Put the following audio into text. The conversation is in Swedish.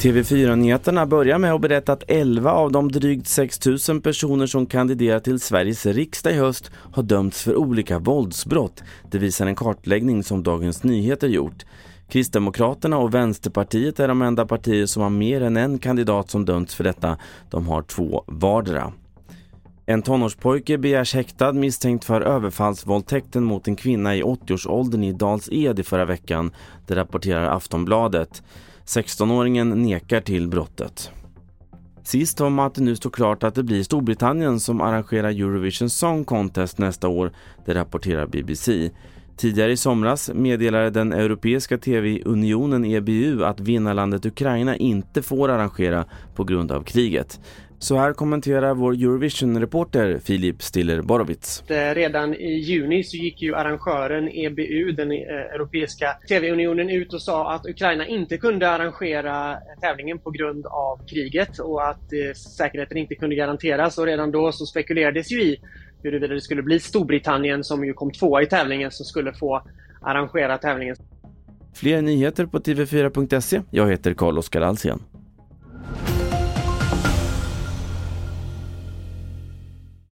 TV4-nyheterna börjar med att berätta att 11 av de drygt 6 000 personer som kandiderar till Sveriges riksdag i höst har dömts för olika våldsbrott. Det visar en kartläggning som Dagens Nyheter gjort. Kristdemokraterna och Vänsterpartiet är de enda partier som har mer än en kandidat som dömts för detta. De har två vardera. En tonårspojke begärs häktad misstänkt för överfallsvåldtäkten mot en kvinna i 80-årsåldern i Dals Ed i förra veckan. Det rapporterar Aftonbladet. 16-åringen nekar till brottet. Sist om att det nu står klart att det blir Storbritannien som arrangerar Eurovision Song Contest nästa år, det rapporterar BBC. Tidigare i somras meddelade den europeiska tv-unionen EBU att vinnarlandet Ukraina inte får arrangera på grund av kriget. Så här kommenterar vår Eurovision-reporter Filip Stiller Borovits. Redan i juni så gick ju arrangören EBU, den eh, Europeiska TV-unionen, ut och sa att Ukraina inte kunde arrangera tävlingen på grund av kriget och att eh, säkerheten inte kunde garanteras. Och redan då så spekulerades ju i huruvida det skulle bli Storbritannien, som ju kom tvåa i tävlingen, som skulle få arrangera tävlingen. Fler nyheter på tv4.se. Jag heter Carl-Oskar Alsén.